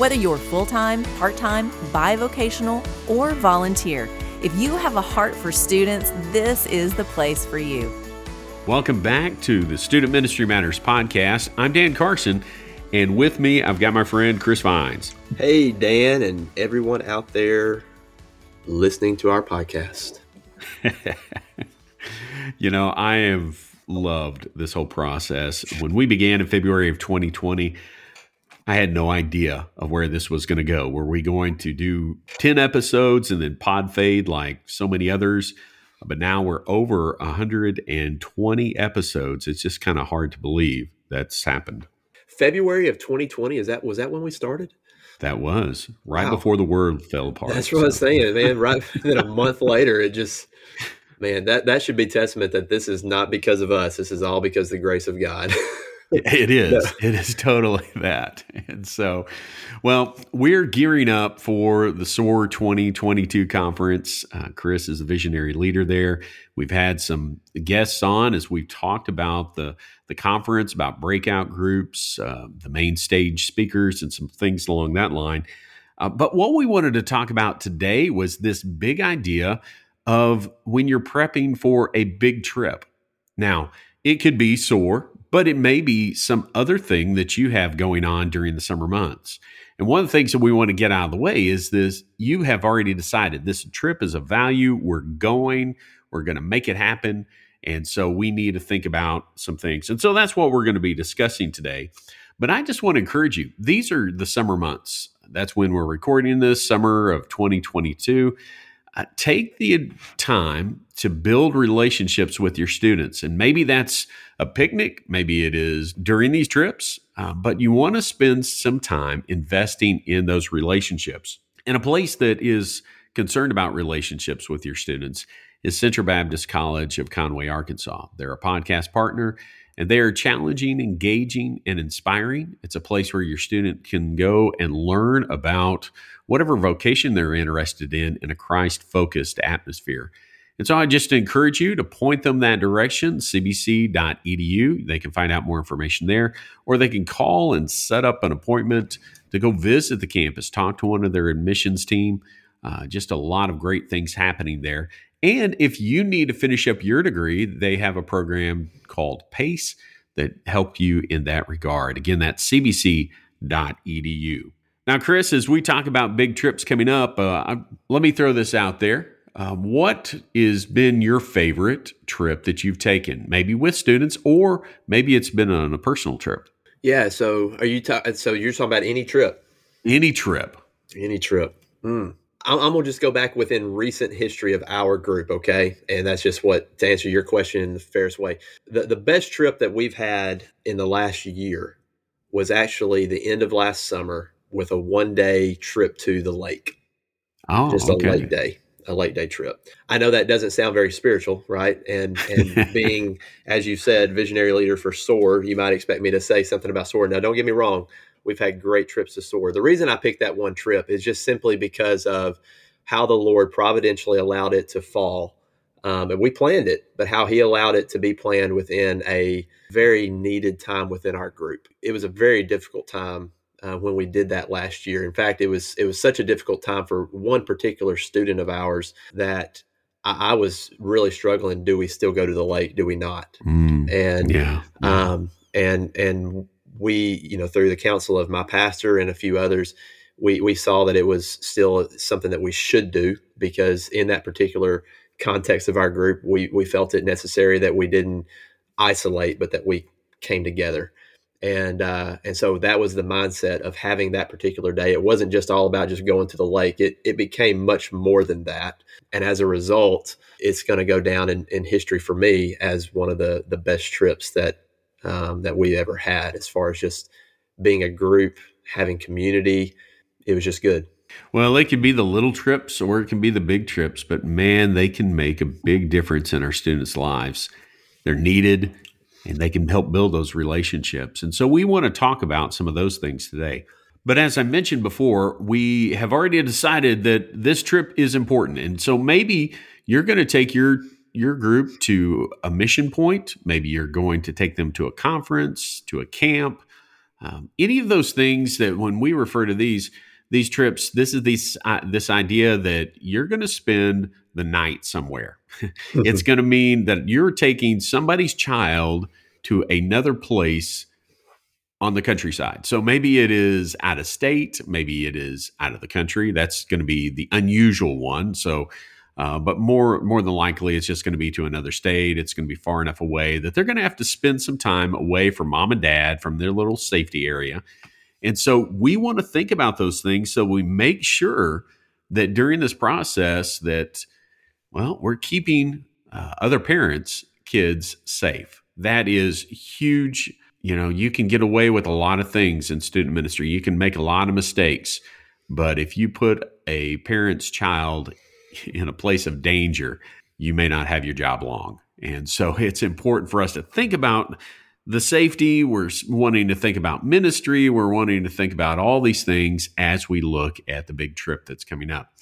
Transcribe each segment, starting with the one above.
Whether you're full time, part time, bivocational, or volunteer, if you have a heart for students, this is the place for you. Welcome back to the Student Ministry Matters podcast. I'm Dan Carson, and with me, I've got my friend Chris Vines. Hey, Dan, and everyone out there listening to our podcast. you know, I have loved this whole process. When we began in February of 2020, I had no idea of where this was going to go. Were we going to do 10 episodes and then pod fade like so many others? But now we're over 120 episodes. It's just kind of hard to believe that's happened. February of 2020 is that was that when we started? That was right wow. before the world fell apart. That's what so. I was saying, man. Right then a month later, it just man that that should be testament that this is not because of us. This is all because of the grace of God. It is. Yeah. It is totally that. And so, well, we're gearing up for the SOAR 2022 conference. Uh, Chris is a visionary leader there. We've had some guests on as we've talked about the, the conference, about breakout groups, uh, the main stage speakers, and some things along that line. Uh, but what we wanted to talk about today was this big idea of when you're prepping for a big trip. Now, it could be SOAR, but it may be some other thing that you have going on during the summer months. And one of the things that we want to get out of the way is this you have already decided this trip is a value. We're going, we're going to make it happen. And so we need to think about some things. And so that's what we're going to be discussing today. But I just want to encourage you these are the summer months. That's when we're recording this, summer of 2022 uh, take the time to build relationships with your students. And maybe that's a picnic, maybe it is during these trips, uh, but you want to spend some time investing in those relationships. And a place that is concerned about relationships with your students is Central Baptist College of Conway, Arkansas. They're a podcast partner and they are challenging, engaging, and inspiring. It's a place where your student can go and learn about whatever vocation they're interested in in a Christ focused atmosphere. And so I just encourage you to point them that direction, cbc.edu. They can find out more information there, or they can call and set up an appointment to go visit the campus, talk to one of their admissions team. Uh, just a lot of great things happening there. And if you need to finish up your degree, they have a program called PACE that help you in that regard. Again, that's cbc.edu. Now, Chris, as we talk about big trips coming up, uh, let me throw this out there. Um, what has been your favorite trip that you've taken? Maybe with students, or maybe it's been on a personal trip. Yeah. So, are you ta- so you're talking about any trip? Any trip. Any trip. Mm. I'm, I'm gonna just go back within recent history of our group, okay? And that's just what to answer your question in the fairest way. The the best trip that we've had in the last year was actually the end of last summer with a one day trip to the lake. Oh, just okay. a lake day, a late day trip. I know that doesn't sound very spiritual, right? And and being, as you said, visionary leader for SOAR, you might expect me to say something about SOAR. Now, don't get me wrong. We've had great trips to SOAR. The reason I picked that one trip is just simply because of how the Lord providentially allowed it to fall. Um, and we planned it, but how He allowed it to be planned within a very needed time within our group. It was a very difficult time uh, when we did that last year. In fact, it was it was such a difficult time for one particular student of ours that I, I was really struggling. Do we still go to the lake? Do we not? Mm, and yeah, um, and and we, you know, through the counsel of my pastor and a few others, we, we saw that it was still something that we should do because in that particular context of our group, we, we felt it necessary that we didn't isolate, but that we came together. And uh, and so that was the mindset of having that particular day. It wasn't just all about just going to the lake. It it became much more than that. And as a result, it's going to go down in, in history for me as one of the the best trips that um, that we ever had as far as just being a group, having community. It was just good. Well, they can be the little trips or it can be the big trips, but man, they can make a big difference in our students' lives. They're needed and they can help build those relationships. And so we want to talk about some of those things today. But as I mentioned before, we have already decided that this trip is important. And so maybe you're going to take your your group to a mission point. Maybe you're going to take them to a conference, to a camp, um, any of those things that when we refer to these these trips, this is these uh, this idea that you're going to spend the night somewhere. it's going to mean that you're taking somebody's child to another place on the countryside. So maybe it is out of state, maybe it is out of the country. That's going to be the unusual one. So uh, but more more than likely, it's just going to be to another state. It's going to be far enough away that they're going to have to spend some time away from mom and dad, from their little safety area. And so we want to think about those things so we make sure that during this process that well, we're keeping uh, other parents' kids safe. That is huge. You know, you can get away with a lot of things in student ministry. You can make a lot of mistakes, but if you put a parent's child in a place of danger, you may not have your job long. And so it's important for us to think about the safety. We're wanting to think about ministry. We're wanting to think about all these things as we look at the big trip that's coming up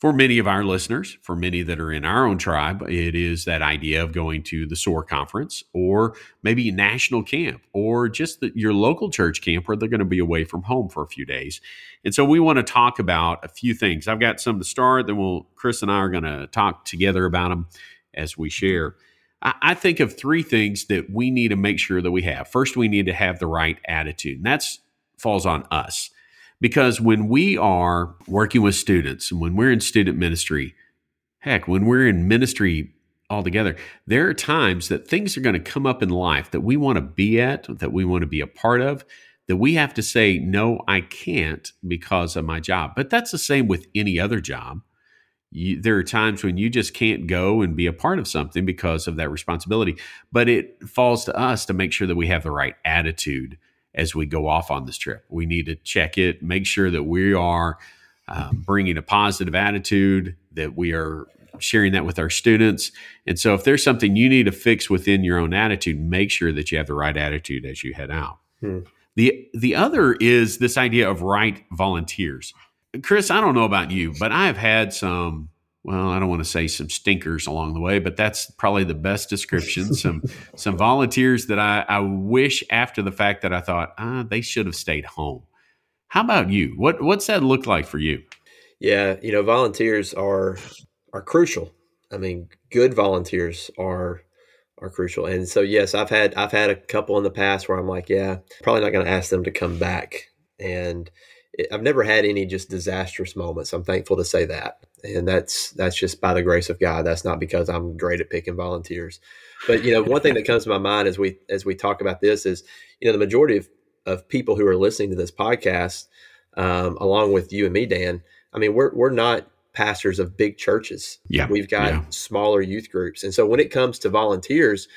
for many of our listeners, for many that are in our own tribe, it is that idea of going to the SOAR conference or maybe a national camp or just the, your local church camp where they're going to be away from home for a few days. And so we want to talk about a few things. I've got some to start, then we'll, Chris and I are going to talk together about them as we share. I, I think of three things that we need to make sure that we have. First, we need to have the right attitude, and that falls on us because when we are working with students and when we're in student ministry, heck, when we're in ministry altogether, there are times that things are going to come up in life that we want to be at, that we want to be a part of, that we have to say, no, I can't because of my job. But that's the same with any other job. You, there are times when you just can't go and be a part of something because of that responsibility. But it falls to us to make sure that we have the right attitude as we go off on this trip. We need to check it, make sure that we are um, bringing a positive attitude, that we are sharing that with our students. And so, if there's something you need to fix within your own attitude, make sure that you have the right attitude as you head out. Hmm. The the other is this idea of right volunteers. Chris, I don't know about you, but I've had some well, I don't want to say some stinkers along the way, but that's probably the best description. Some some volunteers that I, I wish after the fact that I thought ah, they should have stayed home. How about you? What what's that look like for you? Yeah, you know, volunteers are are crucial. I mean, good volunteers are are crucial. And so yes, I've had I've had a couple in the past where I'm like, yeah, probably not going to ask them to come back. And it, I've never had any just disastrous moments. I'm thankful to say that and that's that's just by the grace of God. That's not because I'm great at picking volunteers. But you know, one thing that comes to my mind as we as we talk about this is, you know, the majority of, of people who are listening to this podcast, um, along with you and me, Dan. I mean, we're we're not pastors of big churches. Yeah, we've got yeah. smaller youth groups, and so when it comes to volunteers,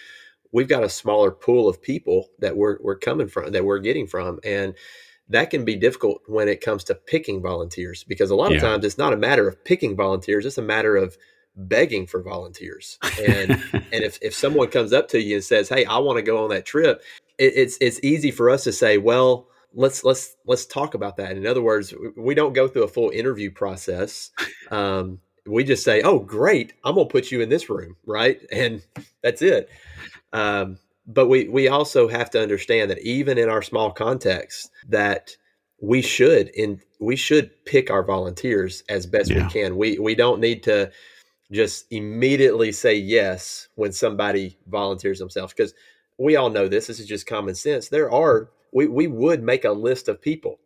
we've got a smaller pool of people that we're we're coming from that we're getting from, and that can be difficult when it comes to picking volunteers because a lot of times it's not a matter of picking volunteers it's a matter of begging for volunteers. And and if, if someone comes up to you and says hey i want to go on that trip it, it's it's easy for us to say well let's let's let's talk about that. In other words we don't go through a full interview process. Um, we just say oh great i'm gonna put you in this room right? And that's it. Um, but we we also have to understand that even in our small context that we should in we should pick our volunteers as best yeah. we can. We we don't need to just immediately say yes when somebody volunteers themselves because we all know this this is just common sense. There are we, we would make a list of people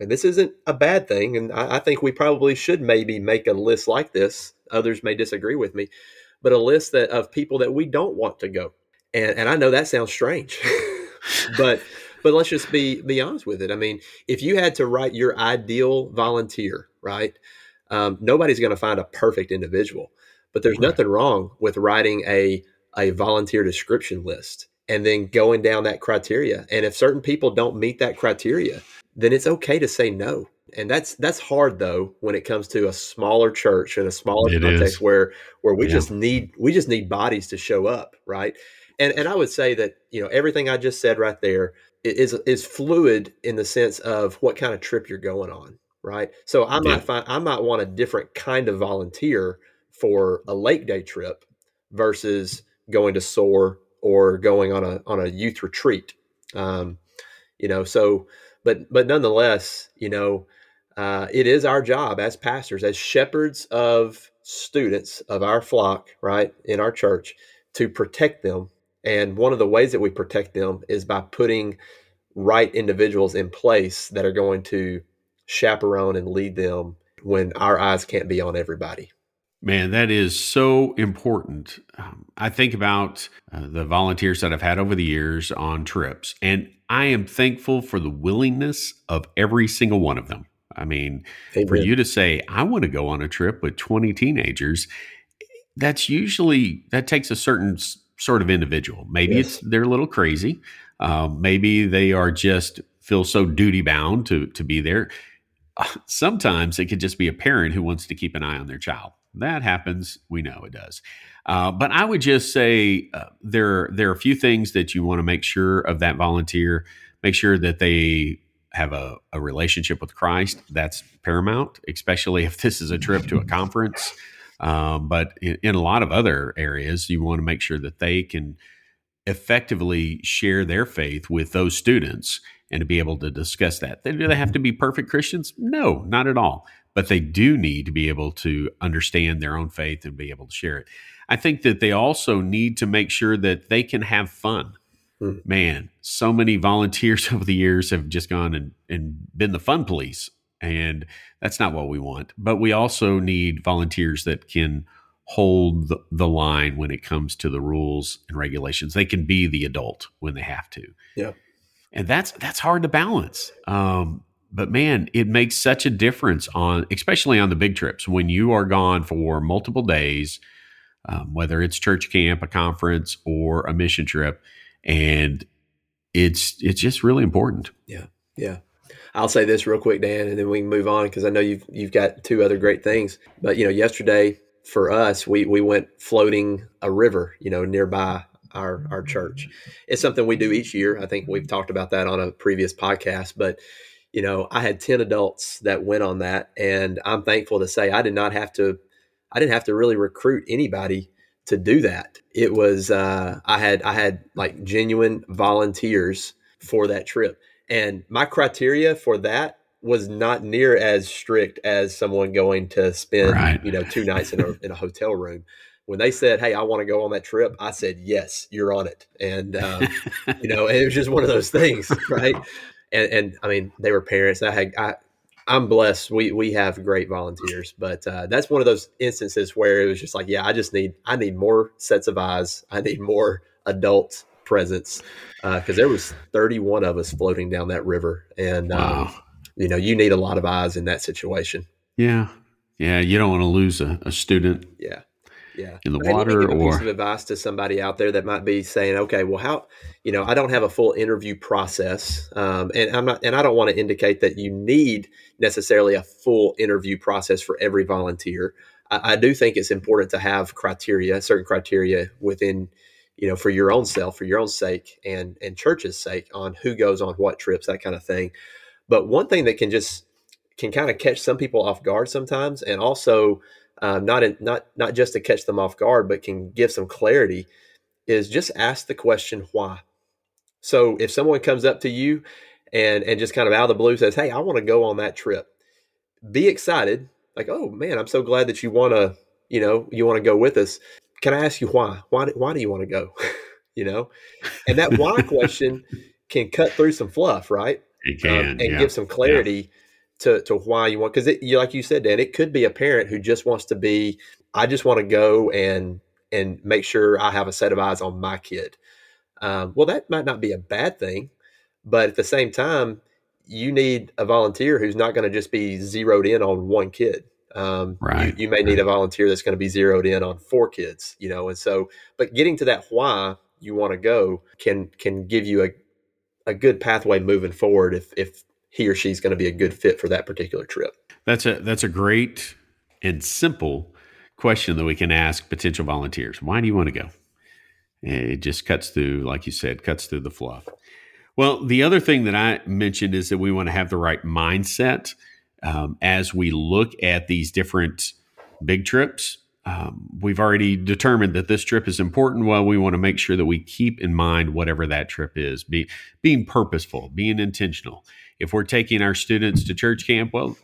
and this isn't a bad thing and I, I think we probably should maybe make a list like this. Others may disagree with me but a list that of people that we don't want to go and and I know that sounds strange, but but let's just be be honest with it. I mean, if you had to write your ideal volunteer, right? Um, nobody's going to find a perfect individual, but there's right. nothing wrong with writing a a volunteer description list and then going down that criteria. And if certain people don't meet that criteria, then it's okay to say no. And that's that's hard though when it comes to a smaller church and a smaller it context is. where where we yeah. just need we just need bodies to show up, right? And and I would say that you know everything I just said right there is is fluid in the sense of what kind of trip you're going on, right? So I might find I might want a different kind of volunteer for a lake day trip versus going to SOAR or going on a on a youth retreat. Um, you know, so but but nonetheless, you know, uh, it is our job as pastors, as shepherds of students of our flock, right, in our church, to protect them. And one of the ways that we protect them is by putting right individuals in place that are going to chaperone and lead them when our eyes can't be on everybody. Man, that is so important. Um, I think about uh, the volunteers that I've had over the years on trips, and I am thankful for the willingness of every single one of them. I mean, Amen. for you to say, I want to go on a trip with 20 teenagers, that's usually, that takes a certain sort of individual. Maybe yes. it's, they're a little crazy. Um, maybe they are just feel so duty bound to, to be there. Uh, sometimes it could just be a parent who wants to keep an eye on their child that happens. We know it does. Uh, but I would just say uh, there there are a few things that you want to make sure of that volunteer. Make sure that they have a, a relationship with Christ. That's paramount, especially if this is a trip to a conference. Um, but in, in a lot of other areas, you want to make sure that they can effectively share their faith with those students and to be able to discuss that. Do they have to be perfect Christians? No, not at all but they do need to be able to understand their own faith and be able to share it. I think that they also need to make sure that they can have fun. Hmm. Man, so many volunteers over the years have just gone and, and been the fun police. And that's not what we want. But we also need volunteers that can hold the, line when it comes to the rules and regulations. They can be the adult when they have to. Yeah. And that's that's hard to balance. Um, but man, it makes such a difference on, especially on the big trips when you are gone for multiple days, um, whether it's church camp, a conference, or a mission trip, and it's it's just really important. Yeah, yeah. I'll say this real quick, Dan, and then we can move on because I know you've you've got two other great things. But you know, yesterday for us, we we went floating a river, you know, nearby our our church. It's something we do each year. I think we've talked about that on a previous podcast, but you know, I had 10 adults that went on that. And I'm thankful to say I did not have to, I didn't have to really recruit anybody to do that. It was, uh, I had, I had like genuine volunteers for that trip. And my criteria for that was not near as strict as someone going to spend, right. you know, two nights in a, in a hotel room when they said, "Hey, I want to go on that trip," I said, "Yes, you're on it." And um, you know, it was just one of those things, right? and, and I mean, they were parents. I had, I, I'm blessed. We we have great volunteers, but uh, that's one of those instances where it was just like, yeah, I just need I need more sets of eyes. I need more adult presence because uh, there was 31 of us floating down that river, and um, wow. um, you know, you need a lot of eyes in that situation. Yeah, yeah, you don't want to lose a, a student. Yeah, yeah in the water give or piece of advice to somebody out there that might be saying okay well how you know i don't have a full interview process um, and i'm not and i don't want to indicate that you need necessarily a full interview process for every volunteer I, I do think it's important to have criteria certain criteria within you know for your own self for your own sake and and church's sake on who goes on what trips that kind of thing but one thing that can just can kind of catch some people off guard sometimes and also um, not in, not not just to catch them off guard, but can give some clarity, is just ask the question why. So if someone comes up to you and and just kind of out of the blue says, "Hey, I want to go on that trip," be excited, like, "Oh man, I'm so glad that you want to, you know, you want to go with us." Can I ask you why? Why why do you want to go? you know, and that why question can cut through some fluff, right? It can um, and yeah. give some clarity. Yeah to to why you want because you like you said Dan it could be a parent who just wants to be I just want to go and and make sure I have a set of eyes on my kid um, well that might not be a bad thing but at the same time you need a volunteer who's not going to just be zeroed in on one kid um, right. You, you, may need a volunteer that's going to be zeroed in on four kids, you know, and so, but getting to that why you want to go can can give you a a good pathway moving forward if if he or she's going to be a good fit for that particular trip. That's a that's a great and simple question that we can ask potential volunteers. Why do you want to go? It just cuts through, like you said, cuts through the fluff. Well, the other thing that I mentioned is that we want to have the right mindset um, as we look at these different big trips. Um, we've already determined that this trip is important. Well, we want to make sure that we keep in mind whatever that trip is, be, being purposeful, being intentional. If we're taking our students to church camp, well,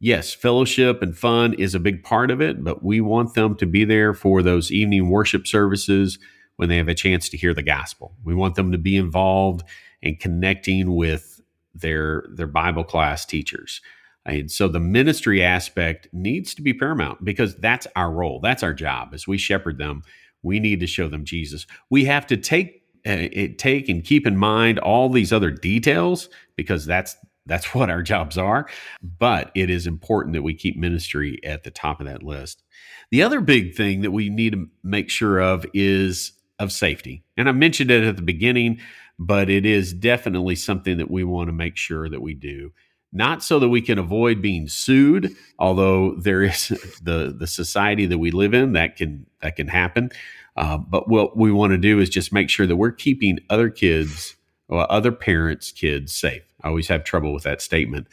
yes, fellowship and fun is a big part of it, but we want them to be there for those evening worship services when they have a chance to hear the gospel. We want them to be involved and connecting with their their Bible class teachers. And so the ministry aspect needs to be paramount because that's our role. That's our job as we shepherd them. We need to show them Jesus. We have to take uh, take and keep in mind all these other details because that's that's what our jobs are. But it is important that we keep ministry at the top of that list. The other big thing that we need to make sure of is of safety. And I mentioned it at the beginning, but it is definitely something that we want to make sure that we do. Not so that we can avoid being sued, although there is the the society that we live in that can that can happen. Uh, but what we want to do is just make sure that we're keeping other kids or other parents' kids safe. I always have trouble with that statement.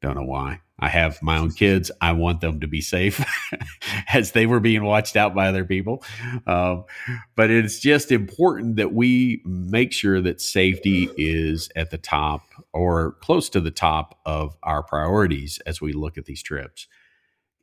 Don't know why. I have my own kids. I want them to be safe as they were being watched out by other people. Um, but it's just important that we make sure that safety is at the top or close to the top of our priorities as we look at these trips.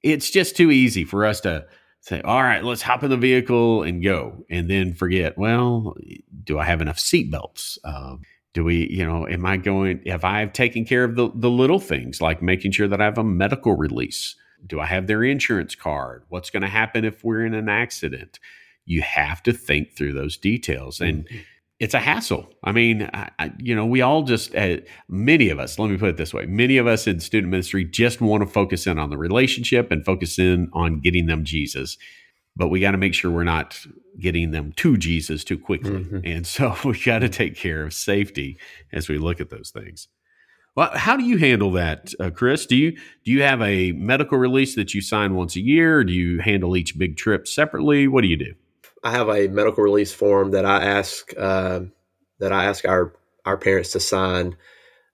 It's just too easy for us to say, all right, let's hop in the vehicle and go, and then forget, well, do I have enough seatbelts? Um, do we you know am i going have i taken care of the, the little things like making sure that i have a medical release? Do i have their insurance card? What's going to happen if we're in an accident? You have to think through those details and mm-hmm. it's a hassle. I mean I, I, you know we all just uh, many of us let me put it this way many of us in student ministry just want to focus in on the relationship and focus in on getting them jesus but we got to make sure we're not getting them to Jesus too quickly. Mm-hmm. And so we got to take care of safety as we look at those things. Well, how do you handle that, uh, Chris? Do you do you have a medical release that you sign once a year? do you handle each big trip separately? What do you do? I have a medical release form that I ask uh, that I ask our our parents to sign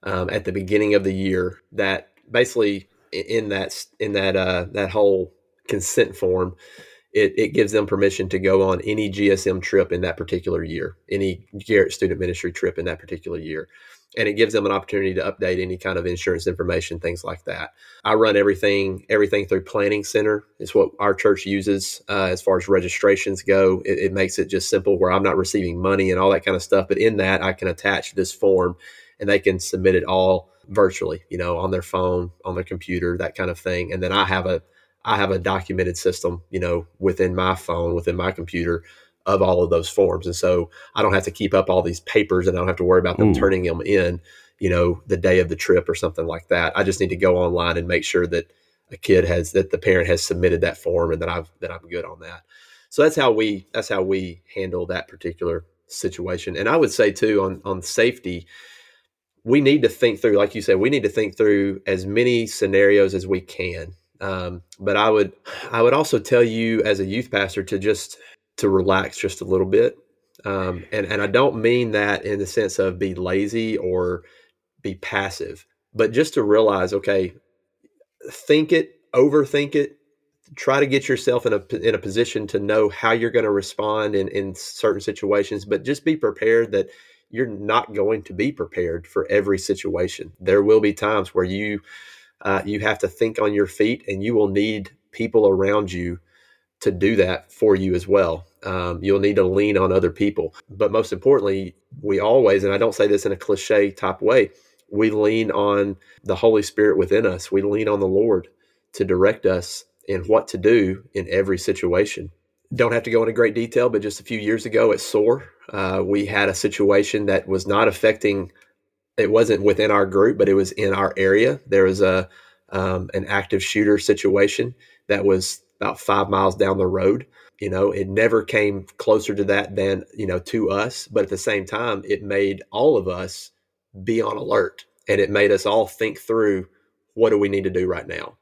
um, at the beginning of the year. That basically in that in that uh, that whole consent form it, it gives them permission to go on any GSM trip in that particular year, any Garrett student ministry trip in that particular year. And it gives them an opportunity to update any kind of insurance information, things like that. I run everything everything through Planning Center. It's what our church uses uh, as far as registrations go. It, it makes it just simple where I'm not receiving money and all that kind of stuff. But in that, I can attach this form, and they can submit it all virtually, you know, on their phone, on their computer, that kind of thing. And then I have a I have a documented system, you know, within my phone, within my computer of all of those forms. And so I don't have to keep up all these papers and I don't have to worry about them Ooh. turning them in, you know, the day of the trip or something like that. I just need to go online and make sure that a kid has that the parent has submitted that form and that I've that I'm good on that. So that's how we that's how we handle that particular situation. And I would say too on on safety, we need to think through, like you said, we need to think through as many scenarios as we can um, but I would I would also tell you as a youth pastor to just to relax just a little bit. Um, and and I don't mean that in the sense of be lazy or be passive, but just to realize, okay, think it, overthink it, try to get yourself in a in a position to know how you're going to respond in in certain situations, but just be prepared that you're not going to be prepared for every situation. There will be times where you uh, you have to think on your feet, and you will need people around you to do that for you as well. Um, you'll need to lean on other people. But most importantly, we always, and I don't say this in a cliche type way, we lean on the Holy Spirit within us. We lean on the Lord to direct us in what to do in every situation. Don't have to go into great detail, but just a few years ago at SOAR, uh, we had a situation that was not affecting it wasn't within our group, but it was in our area. There was a um, an active shooter situation that was about five miles down the road. You know, it never came closer to that than you know to us, but at the same time, it made all of us be on alert. and it made us all think through what do we need to do right now.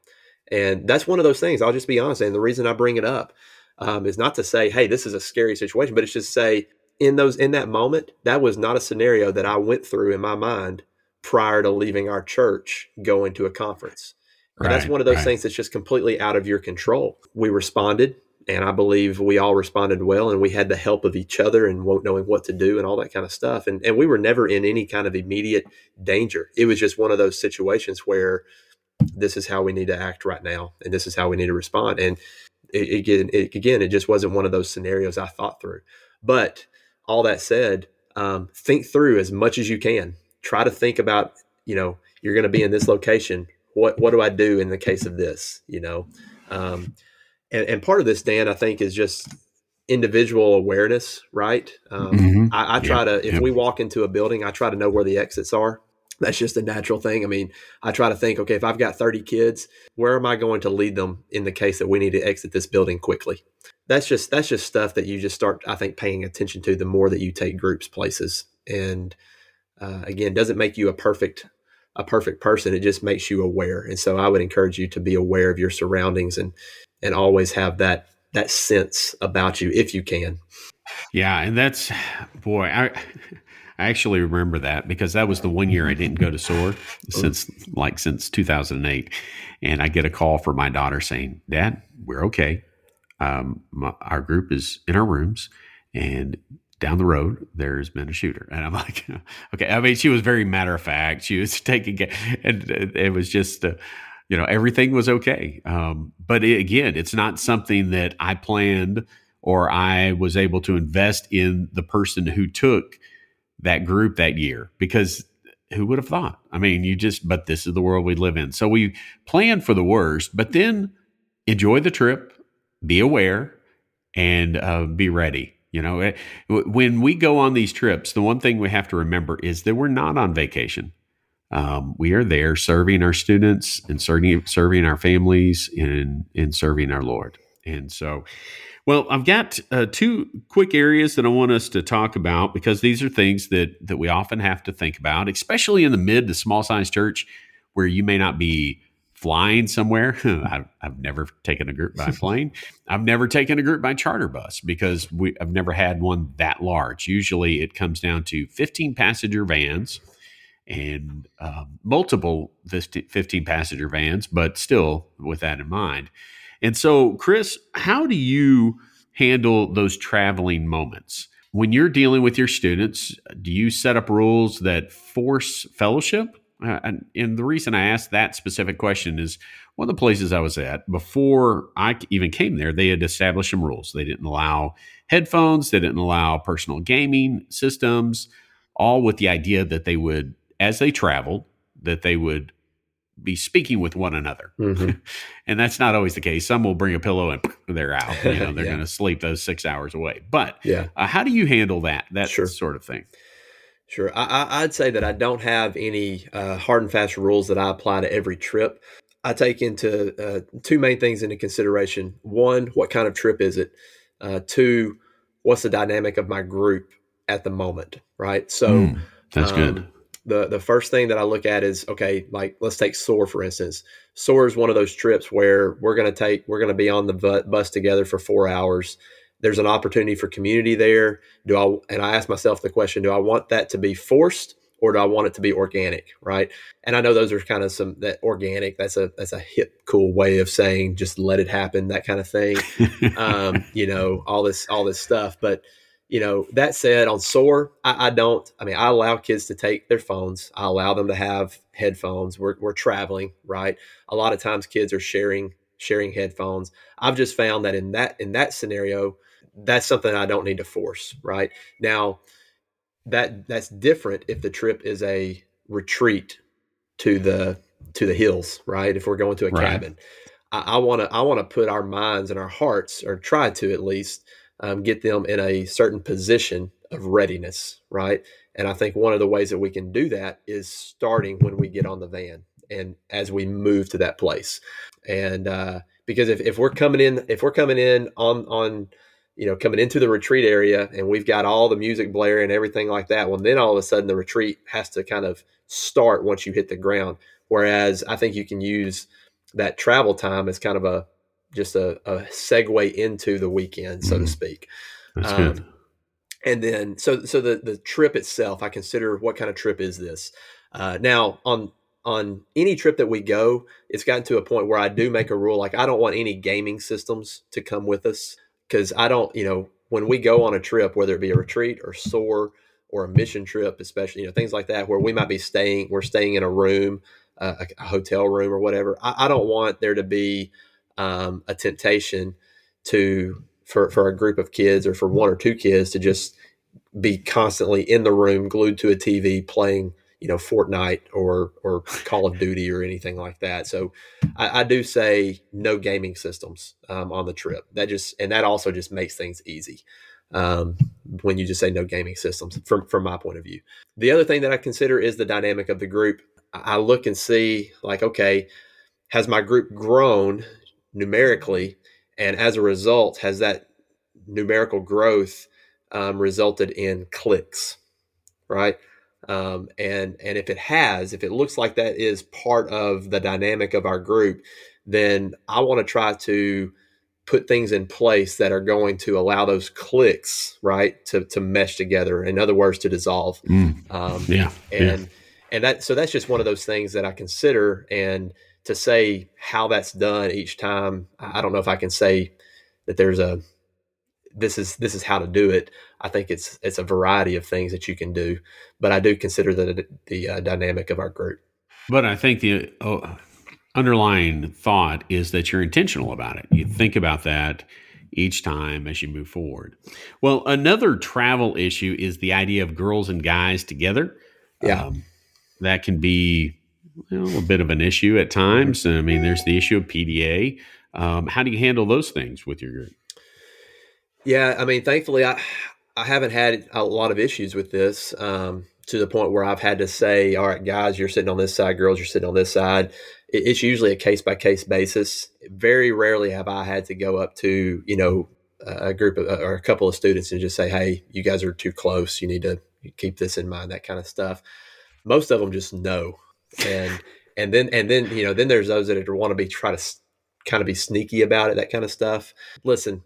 And that's one of those things. I'll just be honest. And the reason I bring it up um, is not to say, "Hey, this is a scary situation," but it's just say in those in that moment, that was not a scenario that I went through in my mind prior to leaving our church going to a conference. Right, that's one of those right. things that's just completely out of your control. We responded, and I believe we all responded well, and we had the help of each other and knowing what to do and all that kind of stuff. And and we were never in any kind of immediate danger. It was just one of those situations where this is how we need to act right now, and this is how we need to respond. And it, it, it again, it just wasn't one of those scenarios I thought through. But all that said, um, think through as much as you can. Try to think about, you know, you're going to be in this location. What what do I do in the case of this? You know, um, and, and part of this, Dan, I think, is just individual awareness, right? Um, mm-hmm. I, I, try to, if we walk into a building, I try to know where the exits are. That's just a natural thing. I mean, I try to think, okay, if I've got 30 kids, where am I going to lead them in the case that we need to exit this building quickly? That's just that's just stuff that you just start, I think, paying attention to the more that you take groups places. And uh, again, doesn't make you a perfect a perfect person. It just makes you aware. And so I would encourage you to be aware of your surroundings and and always have that that sense about you if you can. Yeah, and that's boy, I I actually remember that because that was the one year I didn't go to SOAR since like since 2008, and I get a call from my daughter saying, "Dad, we're okay. Um, my, our group is in our rooms, and down the road there's been a shooter." And I'm like, "Okay." I mean, she was very matter of fact. She was taking, it and it was just. Uh, you know everything was okay um, but it, again it's not something that i planned or i was able to invest in the person who took that group that year because who would have thought i mean you just but this is the world we live in so we plan for the worst but then enjoy the trip be aware and uh, be ready you know eh, when we go on these trips the one thing we have to remember is that we're not on vacation um, we are there serving our students and serving serving our families and in serving our Lord. And so, well, I've got uh, two quick areas that I want us to talk about because these are things that that we often have to think about, especially in the mid to small size church where you may not be flying somewhere. I've, I've, never taken a group by plane. I've never taken a group by charter bus because we, I've never had one that large. Usually, it comes down to 15 passenger vans and um, multiple 15 passenger vans, but still with that in mind. And so, Chris, how do you handle those traveling moments? When you're dealing with your students, do you set up rules that force fellowship? Uh, and, and the reason I asked that specific question is one of the places I was at before I even came there, they had established some rules. They didn't allow headphones, they didn't allow personal gaming systems, all with the idea that they would as they traveled that they would be speaking with one another. Mm-hmm. and that's not always the case. Some will bring a pillow and they're out. You know, they're yeah. going to sleep those six hours away. But yeah. Uh, how do you handle that, that sure. sort of thing? Sure. I, would say that I don't have any uh, hard and fast rules that I apply to every trip. I take into uh, two main things into consideration. One, what kind of trip is it? Uh, two, what's the dynamic of my group at the moment? Right. So mm, that's um, good the the first thing that I look at is okay, like let's take SOAR for instance. SOAR is one of those trips where we're going to take we're going to be on the bus together for four hours. There's an opportunity for community there. Do I and I ask myself the question: Do I want that to be forced or do I want it to be organic? Right. And I know those are kind of some that organic. That's a that's a hip, cool way of saying just let it happen, that kind of thing. um, you know, all this all this stuff, but you know, that said, on SOAR, I, I, don't. I mean, I allow kids to take their phones. I allow them to have headphones. We're, we're traveling, right? A lot of times, kids are sharing sharing headphones. I've just found that in that in that scenario, that's something I don't need to force. Right now, that that's different if the trip is a retreat to the to the hills, right? If we're going to a right. cabin, I want to I want to put our minds and our hearts, or try to at least um, get them in a certain position of readiness, right? And I think one of the ways that we can do that is starting when we get on the van and as we move to that place. And uh, because if, if we're coming in, if we're coming in on on you know, coming into the retreat area and we've got all the music blaring and everything like that. Well, then all of a sudden the retreat has to kind of start once you hit the ground. Whereas I think you can use that travel time as kind of a just a, a segue into the weekend, so mm-hmm. to speak. Um. And then, so so the the trip itself, I consider what kind of trip is this? Uh, now on on any trip that we go, it's gotten to a point where I do make a rule like I don't want any gaming systems to come with us because I don't, you know, when we go on a trip, whether it be a retreat or SOAR or a mission trip, especially, you know, things like that, where we might be staying, we're staying in a room, uh, a, a, hotel room or whatever. I, I don't want there to be um, a temptation to, for, for a group of kids or for one or two kids to just be constantly in the room, glued to a TV, playing you know Fortnite or or Call of Duty or anything like that. So I, I do say no gaming systems um, on the trip. That just and that also just makes things easy um, when you just say no gaming systems from from my point of view. The other thing that I consider is the dynamic of the group. I look and see like okay, has my group grown numerically, and as a result, has that numerical growth um, resulted in cliques, right? Um, and and if it has, if it looks like that is part of the dynamic of our group, then I want to try to put things in place that are going to allow those cliques right to to mesh together. In other words, to dissolve. Mm. Um, yeah, and yeah. and that so that's just one of those things that I consider and to say how that's done each time. I don't know if I can say that there's a this is this is how to do it. I think it's it's a variety of things that you can do, but I do consider the the uh, dynamic of our group. But I think the oh, underlying thought is that you're intentional about it. You think about that each time as you move forward. Well, another travel issue is the idea of girls and guys together. Yeah, um, that can be you know, a bit of an issue at times. I mean, there's the issue of PDA. Um, how do you handle those things with your group? Yeah, I mean, thankfully, I I haven't had a lot of issues with this um, to the point where I've had to say, "All right, guys, you're sitting on this side, girls, you're sitting on this side." it's usually a case by case basis. Very rarely have I had to go up to you know a group of, or a couple of students and just say, "Hey, you guys are too close. You need to keep this in mind." That kind of stuff. Most of them just know, and and then and then you know then there's those that want to be try to kind of be sneaky about it, that kind of stuff. Listen,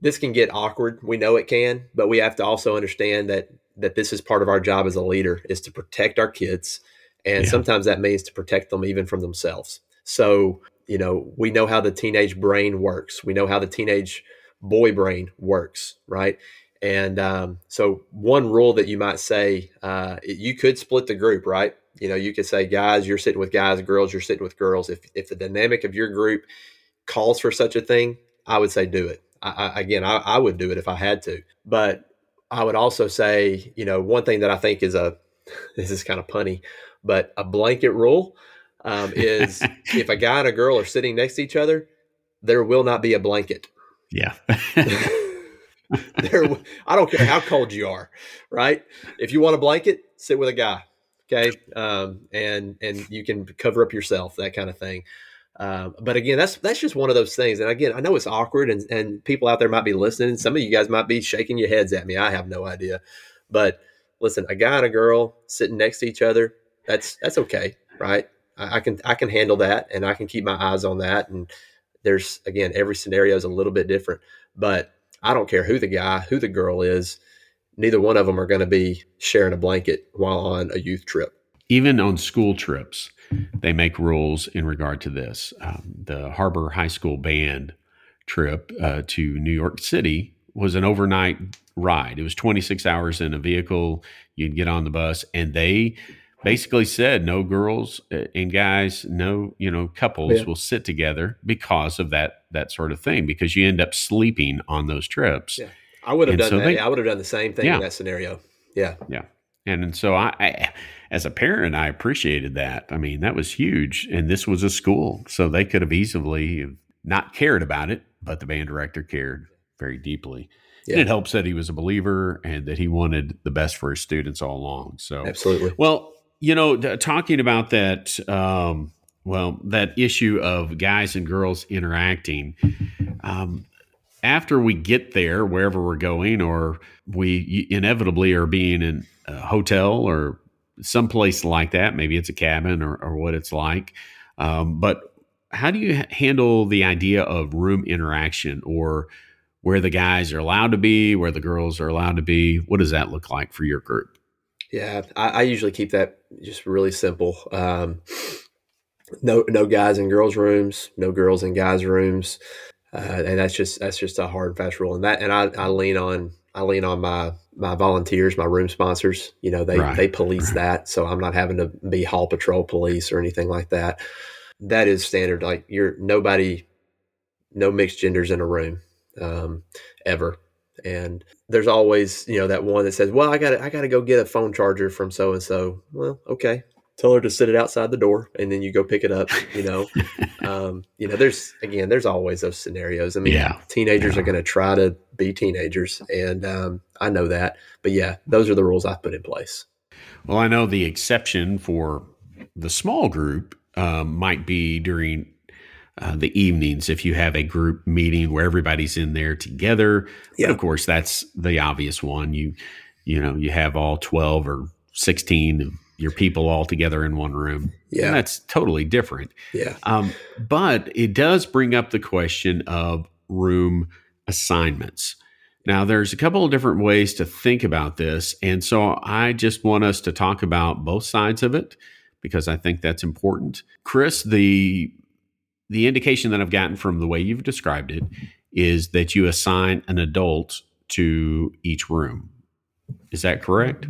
this can get awkward. We know it can, but we have to also understand that that this is part of our job as a leader is to protect our kids, and yeah. sometimes that means to protect them even from themselves. So you know we know how the teenage brain works. We know how the teenage boy brain works, right? And um, so one rule that you might say, uh, you could split the group, right? You know, you could say, guys, you're sitting with guys, girls, you're sitting with girls. If if the dynamic of your group calls for such a thing, I would say do it I, I, again, I, I would do it if I had to. But I would also say, you know, one thing that I think is a this is kind of punny, but a blanket rule um, is if a guy and a girl are sitting next to each other, there will not be a blanket. Yeah. there, I don't care how cold you are, right? If you want a blanket, sit with a guy, okay, um, and and you can cover up yourself, that kind of thing. Um, but again, that's that's just one of those things. And again, I know it's awkward, and and people out there might be listening. Some of you guys might be shaking your heads at me. I have no idea. But listen, a guy and a girl sitting next to each other, that's that's okay, right? I, I can I can handle that, and I can keep my eyes on that. And there's again, every scenario is a little bit different, but I don't care who the guy, who the girl is. Neither one of them are going to be sharing a blanket while on a youth trip. Even on school trips they make rules in regard to this. Um, the Harbor High School band trip uh, to New York City was an overnight ride. It was 26 hours in a vehicle. You'd get on the bus, and they basically said no girls uh, and guys, no you know couples yeah. will sit together because of that that sort of thing. Because you end up sleeping on those trips. Yeah, I would have and done so that. They, I would have done the same thing yeah. in that scenario. Yeah, yeah. And, and so I, I, as a parent, I appreciated that. I mean, that was huge. And this was a school. So they could have easily not cared about it, but the band director cared very deeply. Yeah. And it helps that he was a believer and that he wanted the best for his students all along. So, absolutely. Well, you know, talking about that, um, well, that issue of guys and girls interacting, um, after we get there, wherever we're going, or we inevitably are being in a hotel or someplace like that, maybe it's a cabin or, or what it's like. Um, but how do you handle the idea of room interaction or where the guys are allowed to be, where the girls are allowed to be? What does that look like for your group? Yeah, I, I usually keep that just really simple. Um, no, no guys in girls' rooms, no girls in guys' rooms, uh, and that's just that's just a hard and fast rule. And that, and I, I lean on I lean on my my volunteers, my room sponsors. You know, they right. they police that, so I'm not having to be hall patrol police or anything like that. That is standard. Like you're nobody, no mixed genders in a room um, ever. And there's always, you know, that one that says, "Well, I got I got to go get a phone charger from so and so." Well, okay, tell her to sit it outside the door, and then you go pick it up. You know, um, you know, there's again, there's always those scenarios. I mean, yeah. teenagers yeah. are going to try to be teenagers, and um, I know that. But yeah, those are the rules I've put in place. Well, I know the exception for the small group um, might be during uh, the evenings if you have a group meeting where everybody's in there together. Yeah. But of course, that's the obvious one. You you know you have all twelve or sixteen of your people all together in one room. Yeah, and that's totally different. Yeah, um, but it does bring up the question of room assignments. Now, there's a couple of different ways to think about this. And so I just want us to talk about both sides of it because I think that's important. Chris, the the indication that I've gotten from the way you've described it is that you assign an adult to each room. Is that correct?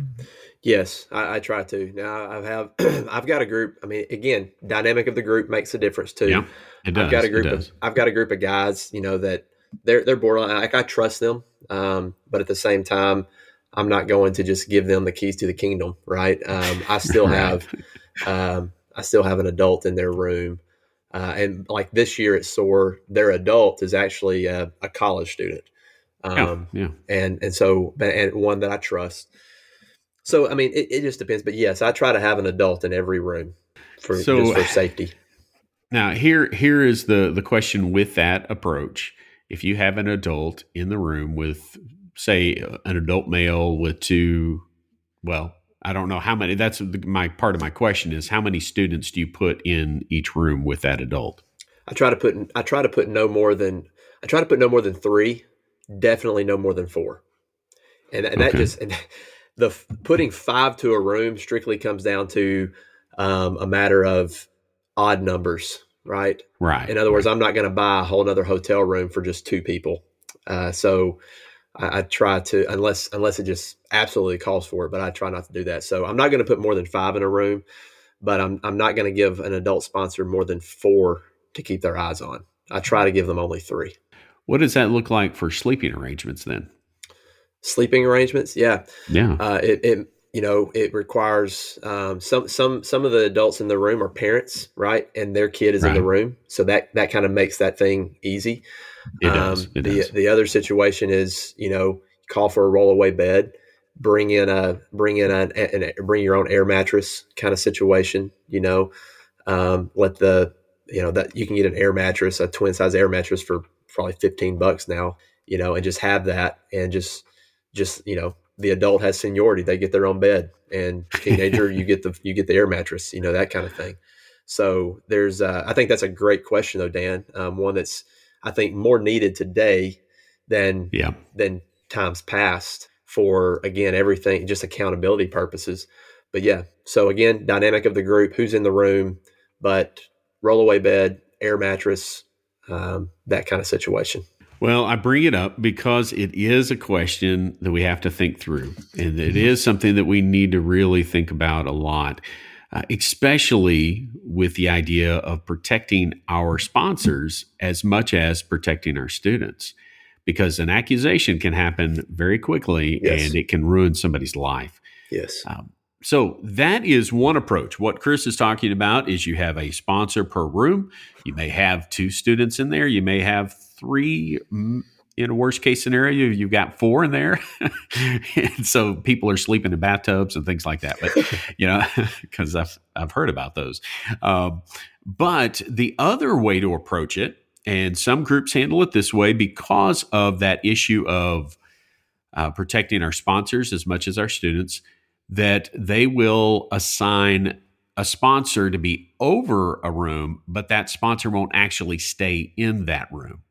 Yes, I, I try to. Now I have I've got a group. I mean, again, dynamic of the group makes a difference too. Yeah, it does. I've got a group of I've got a group of guys, you know, that they're they're borderline. Like I trust them, um, but at the same time, I'm not going to just give them the keys to the kingdom, right? Um, I still have um, I still have an adult in their room uh, and like this year at SOAR, their adult is actually a, a college student. Um, yeah, yeah. And, and so, and one that I trust. So, I mean, it, it, just depends. But yes, I try to have an adult in every room for, so, for safety. Now, here, here is the, the question with that approach. If you have an adult in the room with, say, an adult male with two, well, I don't know how many. That's my part of my question is how many students do you put in each room with that adult? I try to put I try to put no more than I try to put no more than three. Definitely no more than four. And, and that just and the putting five to a room strictly comes down to um, a matter of odd numbers, right? Right. In other words, right. I'm not going to buy a whole other hotel room for just two people. Uh, so I, I, try to unless unless it just absolutely calls for it, but I try not to do that. So I'm not going to put more than five in a room, but I'm I'm not going to give an adult sponsor more than four to keep their eyes on. I try to give them only three. What does that look like for sleeping arrangements then? Sleeping arrangements, yeah, yeah. Uh, it, it you know it requires um, some some some of the adults in the room are parents, right, and their kid is right. in the room, so that that kind of makes that thing easy. It does. Um, it the does. the other situation is you know call for a rollaway bed, bring in a bring in a, a, a bring your own air mattress kind of situation. You know, um, let the you know that you can get an air mattress, a twin size air mattress for probably fifteen bucks now. You know, and just have that and just just you know the adult has seniority; they get their own bed, and teenager you get the you get the air mattress. You know that kind of thing. So there's, uh, I think that's a great question though, Dan. Um, one that's I think more needed today than yeah. than times past for again everything just accountability purposes. But yeah, so again, dynamic of the group, who's in the room, but rollaway bed, air mattress, um, that kind of situation. Well, I bring it up because it is a question that we have to think through, and it is something that we need to really think about a lot uh, especially with the idea of protecting our sponsors as much as protecting our students. Because an accusation can happen very quickly yes. and it can ruin somebody's life. Yes. Um, so that is one approach. What Chris is talking about is you have a sponsor per room. You may have two students in there. You may have three in a worst case scenario, you've got four in there. and so people are sleeping in bathtubs and things like that. But, you know, because I've, I've heard about those. Um, but the other way to approach it, and some groups handle it this way because of that issue of uh, protecting our sponsors as much as our students, that they will assign a sponsor to be over a room, but that sponsor won't actually stay in that room.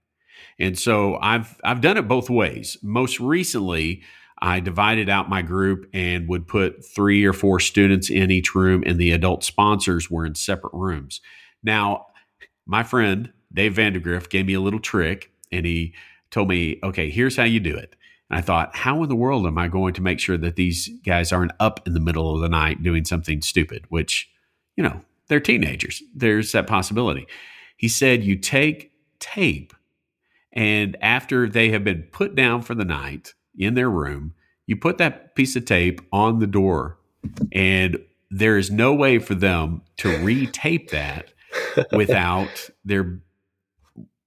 And so I've I've done it both ways. Most recently, I divided out my group and would put three or four students in each room, and the adult sponsors were in separate rooms. Now, my friend Dave Vandergriff gave me a little trick, and he told me, "Okay, here's how you do it." And I thought, how in the world am I going to make sure that these guys aren't up in the middle of the night doing something stupid? Which, you know, they're teenagers. There's that possibility. He said, you take tape, and after they have been put down for the night, in their room, you put that piece of tape on the door, and there is no way for them to retape that without their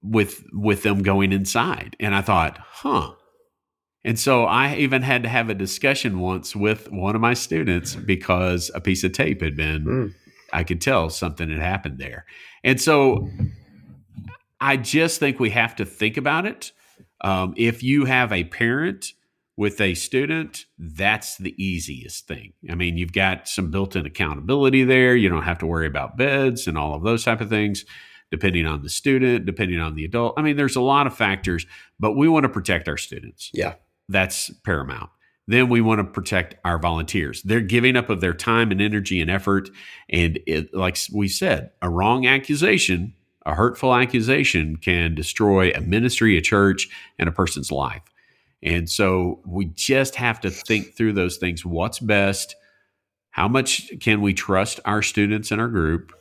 with with them going inside. And I thought, huh. And so I even had to have a discussion once with one of my students because a piece of tape had been mm. I could tell something had happened there. And so I just think we have to think about it. Um, if you have a parent with a student, that's the easiest thing. I mean, you've got some built-in accountability there. You don't have to worry about beds and all of those type of things, depending on the student, depending on the adult. I mean, there's a lot of factors, but we want to protect our students. Yeah. That's paramount. Then we want to protect our volunteers. They're giving up of their time and energy and effort. And it, like we said, a wrong accusation, a hurtful accusation can destroy a ministry, a church, and a person's life. And so we just have to think through those things. What's best? How much can we trust our students in our group?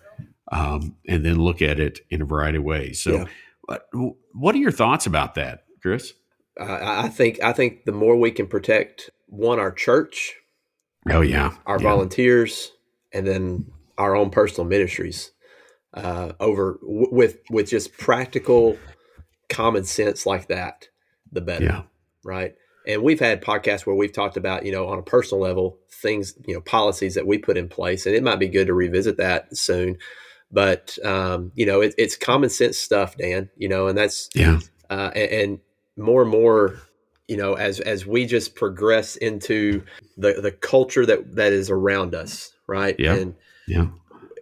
Um, and then look at it in a variety of ways. So, yeah. what are your thoughts about that, Chris? Uh, I think I think the more we can protect one our church, oh yeah, our yeah. volunteers, and then our own personal ministries, uh, over w- with with just practical common sense like that, the better. Yeah right? And we've had podcasts where we've talked about, you know, on a personal level, things, you know, policies that we put in place, and it might be good to revisit that soon. But um, you know, it, it's common sense stuff, Dan. You know, and that's yeah, uh, and, and more and more you know as as we just progress into the the culture that that is around us right yeah and yeah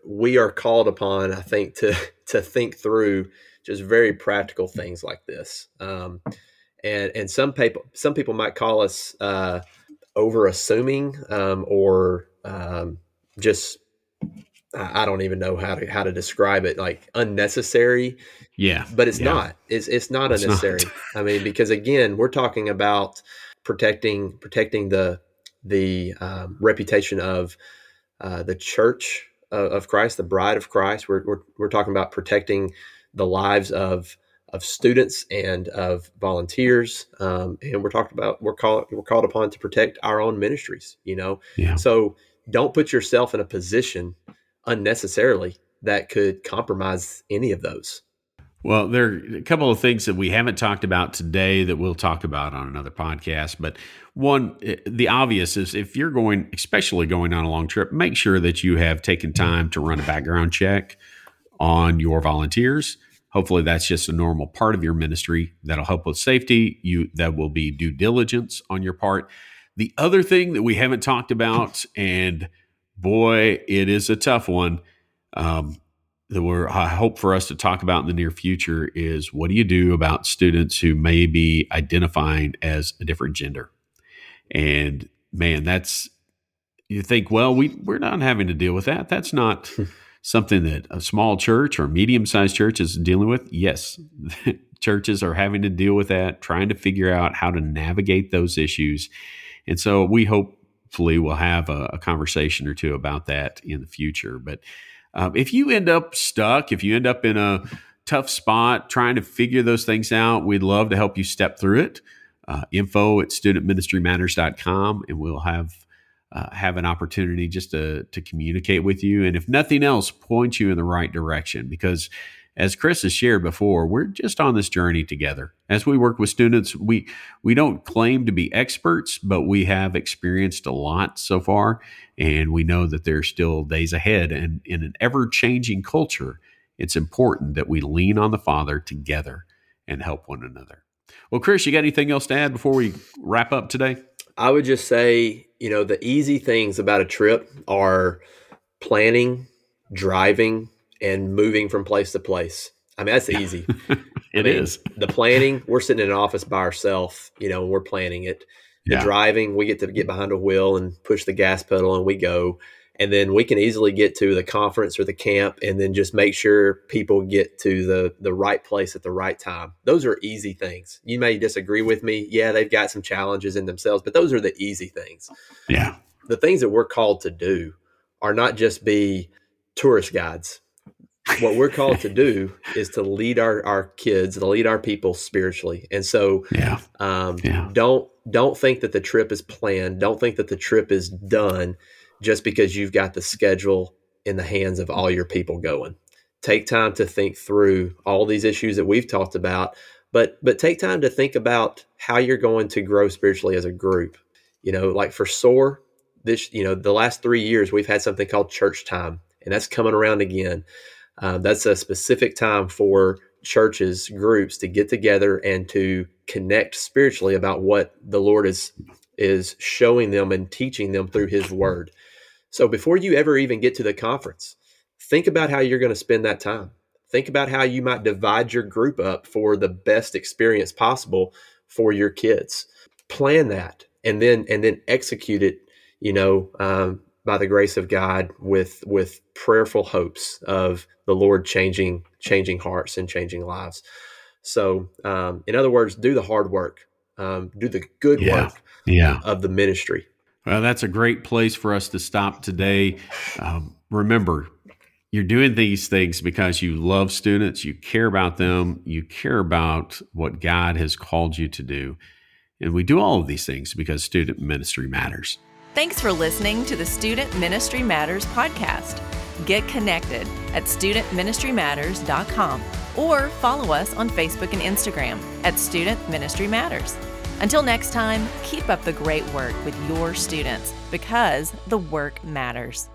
we are called upon i think to to think through just very practical things like this um, and and some people some people might call us uh, over assuming um, or um, just I don't even know how to how to describe it like unnecessary. Yeah, but it's yeah. not. It's it's not it's unnecessary. Not. I mean, because again, we're talking about protecting protecting the the um, reputation of uh, the church of, of, Christ, the bride of Christ. We're, we're we're talking about protecting the lives of of students and of volunteers, um, and we're talking about we're called we're called upon to protect our own ministries. You know, yeah. so don't put yourself in a position unnecessarily that could compromise any of those. Well, there are a couple of things that we haven't talked about today that we'll talk about on another podcast. But one, eh, the obvious is if you're going, especially going on a long trip, make sure that you have taken time to run a background check on your volunteers Hopefully, that's just a normal part of your ministry that'll help with safety. You that will be due diligence on your part. The other thing that we haven't talked about, and boy, it is a tough one. Um, that we're I hope for us to talk about in the near future is what do you do about students who may be identifying as a different gender? And man, that's you think, well, we we're not having to deal with that. That's not something that a small church or medium sized church is dealing with? Yes, churches are having to deal with that, trying to figure out how to navigate those issues. And so we hopefully will have a, a conversation or two about that in the future. But um, if you end up stuck, if you end up in a tough spot trying to figure those things out, we'd love to help you step through it. Uh, info at studentministrymatters.com, and we'll have uh, have an opportunity just to to communicate with you, and if nothing else, point you in the right direction. Because as Chris has shared before, we're just on this journey together. As we work with students, we we don't claim to be experts, but we have experienced a lot so far, and we know that there's still days ahead. And in an ever changing culture, it's important that we lean on the Father together and help one another. Well, Chris, you got anything else to add before we wrap up today? I would just say, you know, the easy things about a trip are planning, driving, and moving from place to place. I mean, that's easy. It I mean, is The planning, we're sitting in an office by ourselves, you know, and we're planning it. The Yeah. driving, we get to get behind a wheel and push the gas pedal and we go. And then we can easily get to the conference or the camp and then just make sure people get to the the right place at the right time. Those are easy things. You may disagree with me. Yeah, they've got some challenges in themselves, but those are the easy things. Yeah. The things that we're called to do are not just be tourist guides. What we're called to do is to lead our, our kids, to lead our people spiritually. And so Yeah. um, Yeah. don't don't think that the trip is planned. Don't think that the trip is done just because you've got the schedule in the hands of all your people going. Take time to think through all these issues that we've talked about, but but take time to think about how you're going to grow spiritually as a group. You know, like for SOAR, this you know the last three years we've had something called church time, and that's coming around again. Uh, that's a specific time for churches, groups to get together and to connect spiritually about what the Lord is is showing them and teaching them through His Word. So before you ever even get to the conference, think about how you're going to spend that time. Think about how you might divide your group up for the best experience possible for your kids. Plan that, and then and then execute it. You know, um, by the grace of God, with with prayerful hopes of the Lord changing changing hearts and changing lives. So, um, in other words, do the hard work, um, do the good Yeah. work Yeah. of the ministry. Well, that's a great place for us to stop today. Um, remember, you're doing these things because you love students, you care about them, you care about what God has called you to do. And we do all of these things because student ministry matters. Thanks for listening to the Student Ministry Matters podcast. Get connected at studentministrymatters.com or follow us on Facebook and Instagram at Student Ministry Matters. Until next time, keep up the great work with your students because the work matters.